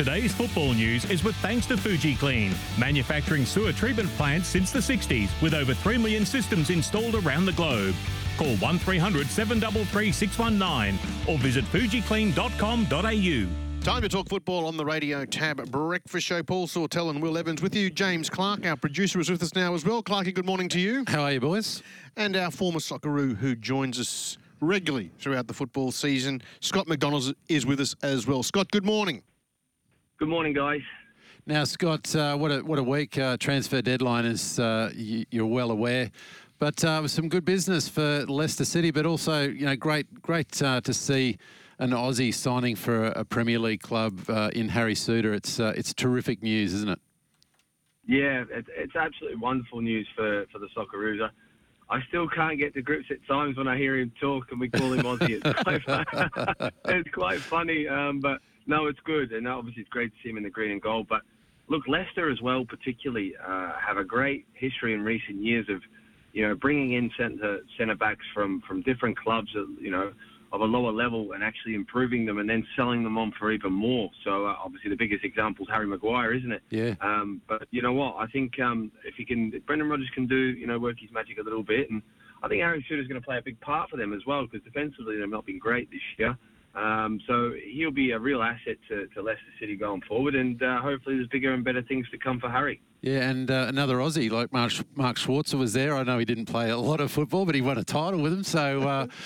Today's football news is with thanks to Fuji Clean, manufacturing sewer treatment plants since the 60s with over 3 million systems installed around the globe. Call 1300 733 619 or visit fujiclean.com.au. Time to talk football on the radio tab breakfast show. Paul Sawtell and Will Evans with you. James Clark, our producer, is with us now as well. Clarky, good morning to you. How are you, boys? And our former Socceroo who joins us regularly throughout the football season, Scott McDonald is with us as well. Scott, good morning. Good morning, guys. Now, Scott, uh, what a what a week uh, transfer deadline is. Uh, you, are well aware, but uh, some good business for Leicester City, but also you know great great uh, to see an Aussie signing for a Premier League club uh, in Harry Souttar. It's it's terrific news, isn't it? Yeah, it's, it's absolutely wonderful news for for the Socceroos. I still can't get to grips at times when I hear him talk and we call him Aussie. It's quite, it's quite funny, um, but no, it's good, and obviously it's great to see him in the green and gold. But look, Leicester as well, particularly, uh, have a great history in recent years of, you know, bringing in centre centre backs from from different clubs, you know, of a lower level, and actually improving them, and then selling them on for even more. So uh, obviously the biggest example is Harry Maguire, isn't it? Yeah. Um, but you know what? I think um, if he can, if Brendan Rodgers can do, you know, work his magic a little bit, and I think Harry Souttar is going to play a big part for them as well because defensively they've not been great this year. Um, so he'll be a real asset to, to Leicester City going forward, and uh, hopefully there's bigger and better things to come for Harry. Yeah, and uh, another Aussie like Mark, Mark Schwarzer was there. I know he didn't play a lot of football, but he won a title with him. So.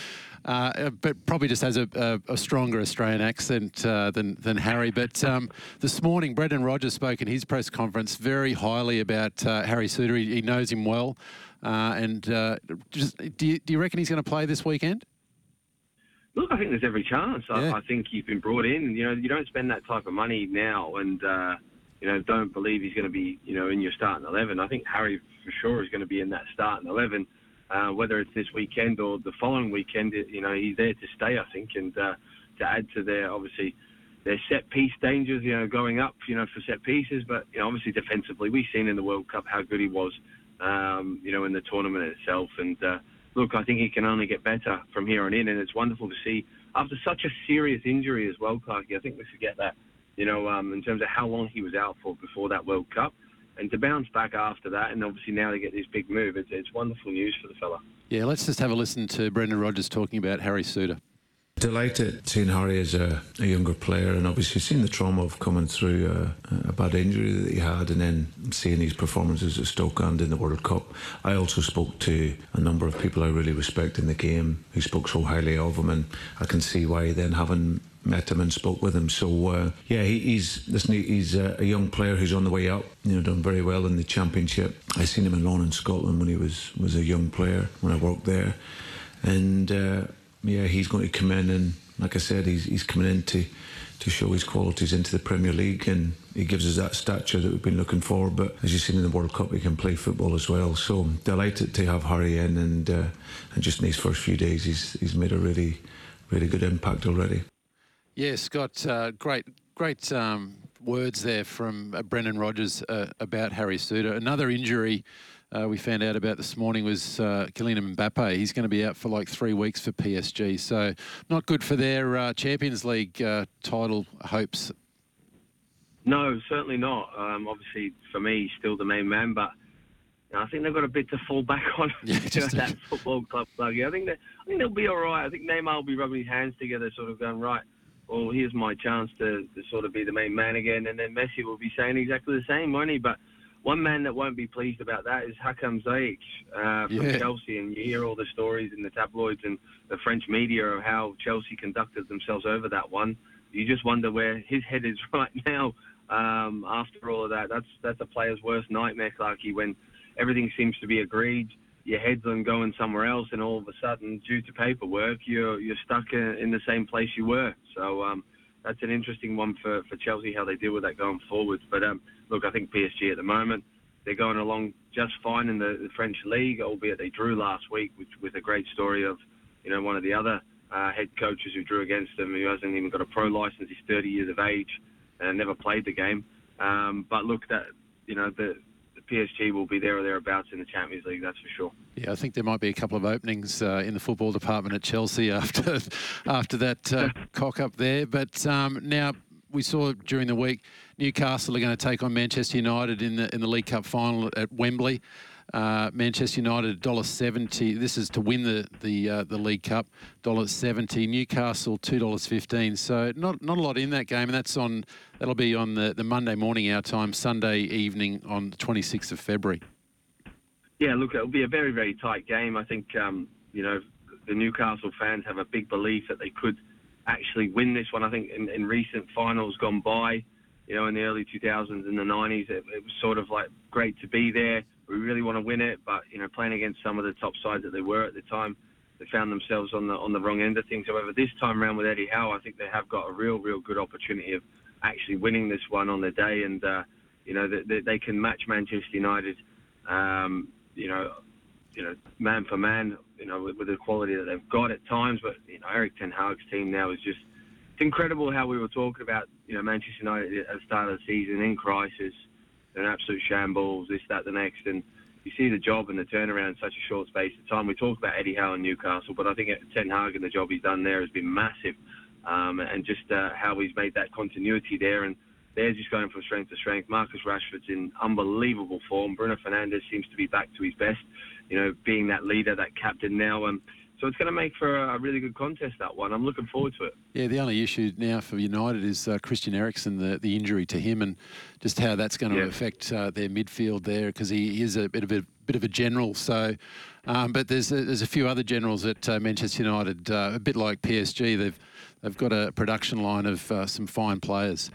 Uh, uh, but probably just has a, a, a stronger Australian accent uh, than, than Harry. But um, this morning, Brendan Rodgers spoke in his press conference very highly about uh, Harry Souttar. He, he, knows him well. Uh, and uh, just, do, you, do you reckon he's going to play this weekend? Look, I think there's every chance. Yeah. I, I, think he's been brought in. You know, you don't spend that type of money now, and uh, you know, don't believe he's going to be, you know, in your starting eleven. I think Harry for sure is going to be in that starting eleven, uh, whether it's this weekend or the following weekend. You know, he's there to stay. I think, and uh, to add to their obviously their set piece dangers. You know, going up, you know, for set pieces, but you know, obviously defensively, we've seen in the World Cup how good he was. Um, you know, in the tournament itself, and uh, look, I think he can only get better from here on in, and it's wonderful to see after such a serious injury as well, Clarky. I think we forget that, you know, um, in terms of how long he was out for before that World Cup, and to bounce back after that, and obviously now to get this big move, it's, it's wonderful news for the fella. Yeah, let's just have a listen to Brendan Rodgers talking about Harry Souttar. Delighted seeing Harry as a, a, younger player, and obviously seeing the trauma of coming through a, a, bad injury that he had, and then seeing his performances at Stoke and in the World Cup. I also spoke to a number of people I really respect in the game who spoke so highly of him, and I can see why then having met him and spoke with him. So uh, yeah, he, he's listen, he's a, a, young player who's on the way up. You know, done very well in the championship. I seen him in Lawn in Scotland when he was was a young player when I worked there, and. Uh, yeah, he's going to come in and, like I said, he's, he's coming in to, to show his qualities into the Premier League and he gives us that stature that we've been looking for. But as you've seen in the World Cup, he can play football as well. So delighted to have Harry in and, uh, and just in his first few days, he's, he's made a really, really good impact already. Yeah, Scott, uh, great, great um, words there from uh, Brendan Rodgers uh, about Harry Souttar. Another injury uh, we found out about this morning was uh, Kylian Mbappe. He's going to be out for like three weeks for PSG. So not good for their uh, Champions League uh, title hopes. No, certainly not. Um, obviously, for me, still the main man, but you know, I think they've got a bit to fall back on. Yeah, just that football club plug. I think that I think they'll be all right. I think Neymar will be rubbing his hands together, sort of going right. Well, here's my chance to, to sort of be the main man again, and then Messi will be saying exactly the same, won't he? But one man that won't be pleased about that is Hakim Ziyech uh, from yeah. Chelsea, and you hear all the stories in the tabloids and the French media of how Chelsea conducted themselves over that one. You just wonder where his head is right now um, after all of that. That's that's a player's worst nightmare, Clarky, when everything seems to be agreed, your head's on going somewhere else, and all of a sudden, due to paperwork, you're you're stuck in, in the same place you were. So. Um, that's an interesting one for, for Chelsea how they deal with that going forward. But um, look, I think PSG at the moment they're going along just fine in the, the French league, albeit they drew last week, which with a great story of you know one of the other uh, head coaches who drew against them, who hasn't even got a pro license. He's 30 years of age and never played the game. Um, but look, that you know the PSG will be there or thereabouts in the Champions League, that's for sure. Yeah, I think there might be a couple of openings uh, in the football department at Chelsea after after that uh, cock up there. But um, now we saw during the week Newcastle are going to take on Manchester United in the in the League Cup final at Wembley. Uh, Manchester United $1.70. This is to win the the uh, the League Cup. $1.70. Newcastle $2.15. So not not a lot in that game, and that's on that'll be on the, the Monday morning our time, Sunday evening on the 26th of February. Yeah, look, it'll be a very very tight game. I think um, you know the Newcastle fans have a big belief that they could actually win this one. I think in, in recent finals gone by, you know, in the early 2000s and the 90s, it, it was sort of like great to be there we really want to win it, but you know, playing against some of the top sides that they were at the time, they found themselves on the on the wrong end of things. However, this time around with Eddie Howe, I think they have got a real, real good opportunity of actually winning this one on the day, and uh, you know, they, they can match Manchester United, um, you know, you know, man for man, you know, with, with the quality that they've got at times. But you know, Erik Ten Hag's team now is just it's incredible how we were talking about you know Manchester United at the start of the season in crisis an absolute shambles, this, that, the next. And you see the job and the turnaround in such a short space of time. We talk about Eddie Howe and Newcastle, but I think Ten Hag and the job he's done there has been massive. Um, and just uh, how he's made that continuity there. And they're just going from strength to strength. Marcus Rashford's in unbelievable form. Bruno Fernandes seems to be back to his best, you know, being that leader, that captain now. Um, so it's going to make for a really good contest, that one. I'm looking forward to it. Yeah, the only issue now for United is uh, Christian Eriksen, the, the injury to him, and just how that's going to yeah. affect uh, their midfield there because he is a bit of a bit of a general. So, um, but there's a, there's a few other generals at uh, Manchester United, uh, a bit like PSG. They've they've got a production line of uh, some fine players.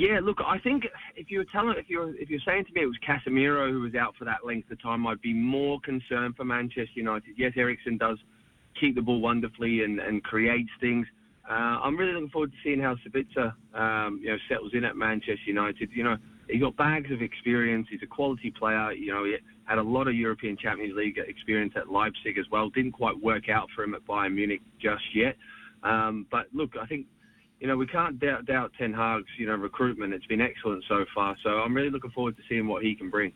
Yeah, look, I think if you were telling, if you're if you're saying to me it was Casemiro who was out for that length of time, I'd be more concerned for Manchester United. Yes, Eriksen does keep the ball wonderfully and, and creates things. Uh, I'm really looking forward to seeing how Sabitzer, um, you know, settles in at Manchester United. You know, he got bags of experience. He's a quality player. You know, he had a lot of European Champions League experience at Leipzig as well. Didn't quite work out for him at Bayern Munich just yet. Um, but look, I think you know, we can't doubt, doubt Ten Hag's, you know, recruitment. It's been excellent so far. So I'm really looking forward to seeing what he can bring.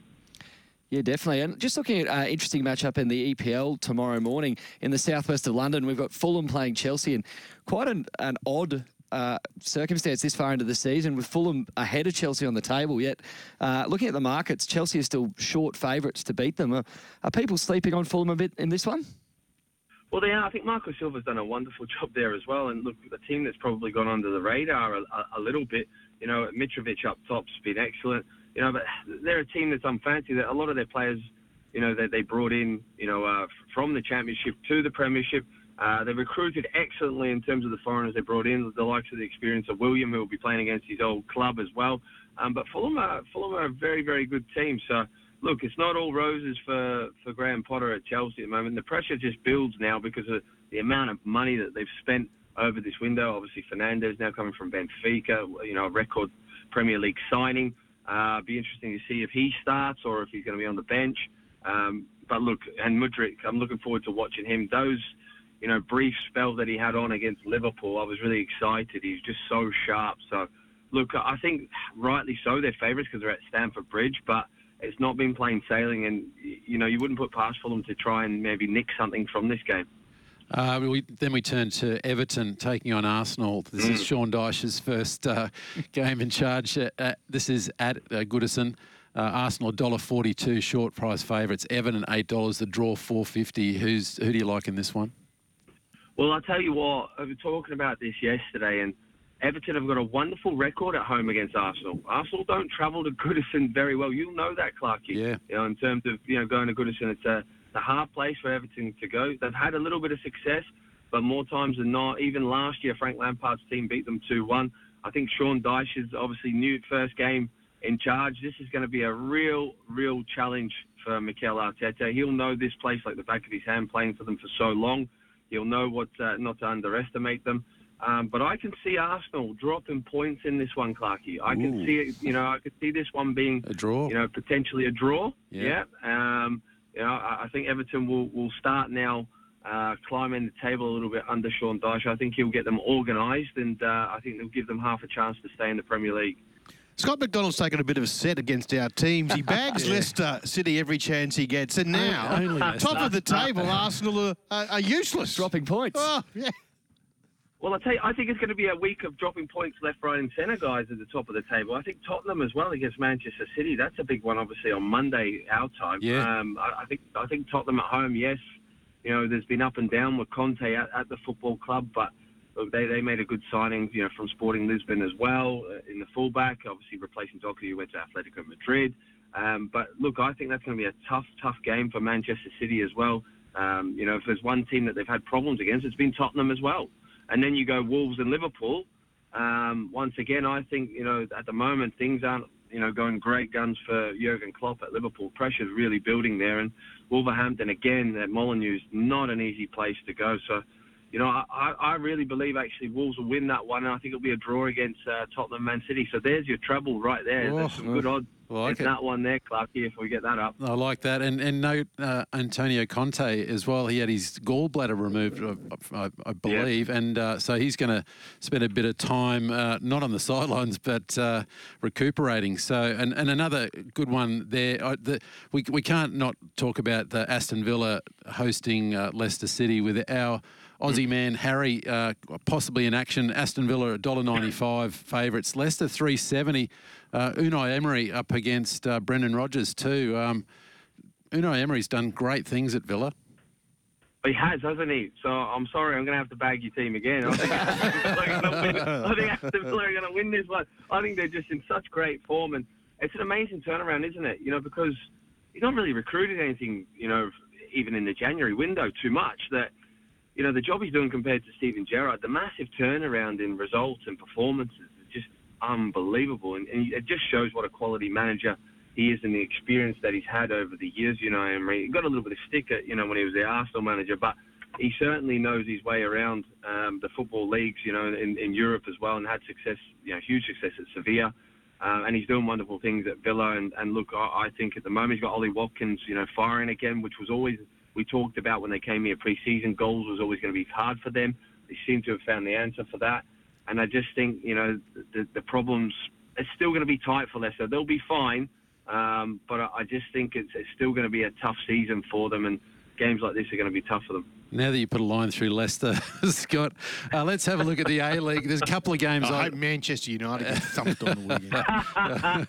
Yeah, definitely. And just looking at uh, interesting matchup in the EPL tomorrow morning in the southwest of London, we've got Fulham playing Chelsea, and quite an, an odd uh, circumstance this far into the season with Fulham ahead of Chelsea on the table. Yet, uh, looking at the markets, Chelsea are still short favourites to beat them. Are, are people sleeping on Fulham a bit in this one? Well, they are. I think Marco Silva's done a wonderful job there as well. And look, the team that's probably gone under the radar a, a, a little bit. You know, Mitrovic up top's been excellent. You know, but they're a team that's unfancy. That a lot of their players, you know, that they brought in, you know, uh, from the championship to the premiership. Uh, they recruited excellently in terms of the foreigners they brought in, the likes of the experience of Willian, who will be playing against his old club as well. Um, but Fulham are, Fulham are a very, very good team. So look, it's not all roses for, for Graham Potter at Chelsea at the moment. The pressure just builds now because of the amount of money that they've spent over this window. Obviously, Fernandes now coming from Benfica, you know, a record Premier League signing. Uh, be interesting to see if he starts or if he's going to be on the bench. Um, but look, and Mudryk, I'm looking forward to watching him. Those, you know, brief spells that he had on against Liverpool, I was really excited. He's just so sharp. So, look, I think rightly so they're favourites because they're at Stamford Bridge, but it's not been plain sailing, and you know you wouldn't put past Fulham to try and maybe nick something from this game. Uh, we, then we turn to Everton taking on Arsenal. This mm. is Sean Dyche's first uh, game in charge. Uh, this is at uh, Goodison. Uh, Arsenal $1.42 short price favourites. Everton $8, the draw 450 Who's Who do you like in this one? Well, I'll tell you what, I was talking about this yesterday, and Everton have got a wonderful record at home against Arsenal. Arsenal don't travel to Goodison very well. You'll know that, Clarky. Yeah. You know, in terms of you know going to Goodison, it's a, it's a hard place for Everton to go. They've had a little bit of success, but more times than not, even last year, Frank Lampard's team beat them 2-1. I think Sean Dyche is obviously new first game in charge. This is going to be a real, real challenge for Mikel Arteta. He'll know this place like the back of his hand, playing for them for so long. He'll know what uh, not to underestimate them. Um, but I can see Arsenal dropping points in this one, Clarky. I can see it. You know, I could see this one being a draw. You know, potentially a draw. Yeah. yeah. Um, you know, I, I, think Everton will will start now. Uh, climbing the table a little bit under Sean Dyche. I think he'll get them organised, and uh, I think they'll give them half a chance to stay in the Premier League. Scott McDonald's taken a bit of a set against our teams. He bags yeah. Leicester City every chance he gets, and now top of the table, Arsenal are, are, are useless, dropping points. Oh, yeah. Well, I tell you, I think it's going to be a week of dropping points left, right, and centre, guys, at the top of the table. I think Tottenham as well against Manchester City. That's a big one, obviously, on Monday our time. Yeah. Um, I, I think I think Tottenham at home, yes. You know, there's been up and down with Conte at, at the football club, but look, they, they made a good signing, you know, from Sporting Lisbon as well uh, in the fullback, obviously replacing Doherty, who went to Atletico Madrid. Um, but look, I think that's going to be a tough, tough game for Manchester City as well. Um, you know, if there's one team that they've had problems against, it's been Tottenham as well. And then you go Wolves and Liverpool. Um, once again, I think you know at the moment things aren't you know going great guns for Jurgen Klopp at Liverpool. Pressure's really building there, and Wolverhampton again at Molineux's not an easy place to go. So, you know, I, I really believe actually Wolves will win that one, and I think it'll be a draw against uh, Tottenham Man City. So there's your treble right there. Oh, There's some good odds. It's it. that one there, Clarky, if we get that up. I like that, and and note uh, Antonio Conte as well. He had his gallbladder removed, I, I, I believe, and uh, so he's going to spend a bit of time uh, not on the sidelines but uh, recuperating. So, and, and another good one there. I, the, we we can't not talk about the Aston Villa hosting uh, Leicester City with our. Aussie man Harry uh, possibly in action. Aston Villa $1.95 favourites. Leicester 370. Uh, Unai Emery up against uh, Brendan Rodgers too. Um, Unai Emery's done great things at Villa. He has, hasn't he? So I'm sorry, I'm going to have to bag your team again. I think Aston Villa are going to win. I think Aston Villa are going to win this one. I think they're just in such great form, and it's an amazing turnaround, isn't it? You know, because he's not really recruited anything, you know, even in the January window too much. That you know, the job he's doing compared to Steven Gerrard, the massive turnaround in results and performances is just unbelievable, and, and it just shows what a quality manager he is and the experience that he's had over the years. You know, Emery got a little bit of stick at you know when he was the Arsenal manager, but he certainly knows his way around um, the football leagues. You know, in, in Europe as well, and had success, you know, huge success at Sevilla. Um, and he's doing wonderful things at Villa. And, and look, I, I think at the moment he's got Ollie Watkins, you know, firing again, which was always we talked about when they came here pre-season. Goals was always going to be hard for them. They seem to have found the answer for that. And I just think, you know, the, the problems, it's still going to be tight for Leicester. They'll be fine. Um, but I I just think it's, it's still going to be a tough season for them. And games like this are going to be tough for them. Now that you put a line through Leicester, Scott, uh, let's have a look at the A League. There's a couple of games. I I- hope Manchester United get thumped on the weekend.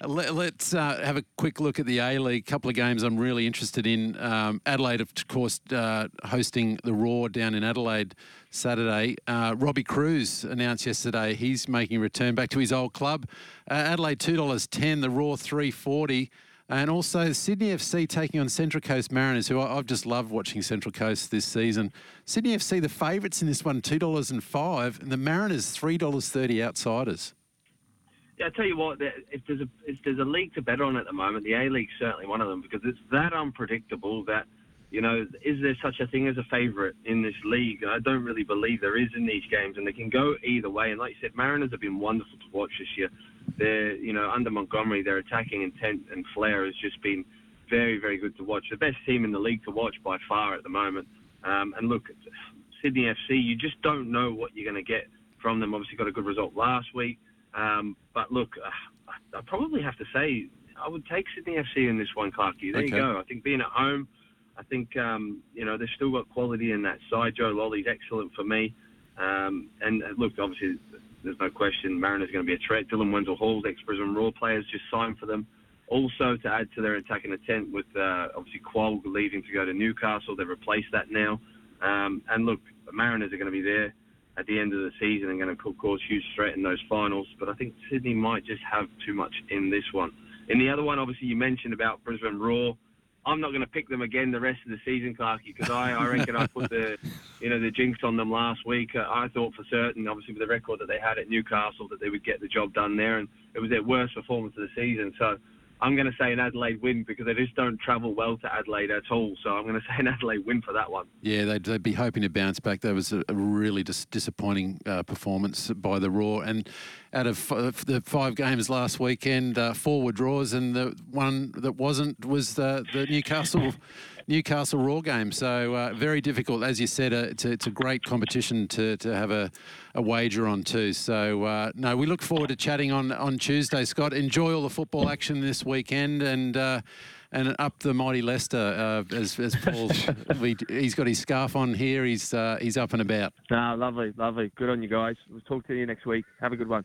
Let, us uh, have a quick look at the A League. A couple of games I'm really interested in. Um, Adelaide, of course, uh, hosting the Roar down in Adelaide Saturday. Uh, Robbie Kruse announced yesterday he's making a return back to his old club. Uh, Adelaide two dollars ten, the Roar three forty. And also Sydney FC taking on Central Coast Mariners, who I, I've just loved watching Central Coast this season. Sydney FC, the favourites in this one, two dollars and five, and the Mariners three dollars thirty outsiders. Yeah, I tell you what, if there's a if there's a league to bet on at the moment, the A League's certainly one of them because it's that unpredictable that you know, is there such a thing as a favourite in this league? I don't really believe there is in these games, and they can go either way. And like you said, Mariners have been wonderful to watch this year. They're, you know, under Montgomery, their attacking intent and flair has just been very, very good to watch. The best team in the league to watch by far at the moment. Um, and look, Sydney FC, you just don't know what you're going to get from them. Obviously, got a good result last week. Um, but look, uh, I probably have to say I would take Sydney FC in this one, Clarky. There you go. I think being at home, I think um, you know they've still got quality in that side. Joe Lolley's excellent for me. Um, and uh, look, obviously, there's no question Mariners are going to be a threat. Dylan Wenzel Hall, ex-Brisbane Roar players, just signed for them. Also, to add to their attacking intent with uh, obviously Kuol leaving to go to Newcastle, they've replaced that now. Um, and look, Mariners are going to be there at the end of the season and going to cause huge threat in those finals. But I think Sydney might just have too much in this one. In the other one, obviously, you mentioned about Brisbane Roar. I'm not going to pick them again the rest of the season, Clarky, because I, I reckon I put the, you know, the jinx on them last week. Uh, I thought for certain, obviously with the record that they had at Newcastle, that they would get the job done there, and it was their worst performance of the season. So I'm going to say an Adelaide win because they just don't travel well to Adelaide at all. So I'm going to say an Adelaide win for that one. Yeah, they'd, they'd be hoping to bounce back. That was a, really dis- disappointing uh, performance by the Roar. And out of f- the five games last weekend, uh, four were draws, and the one that wasn't was the, the Newcastle Newcastle Roar game. So uh, very difficult, as you said. Uh, it's, a, it's a great competition to, to have a, a wager on too. So uh, no, we look forward to chatting on on Tuesday, Scott. Enjoy all the football action this weekend, and. Uh, and up the mighty Leicester. Uh, as, as Paul, he's got his scarf on here. He's uh, he's up and about. Nah, lovely, lovely. Good on you guys. We'll talk to you next week. Have a good one.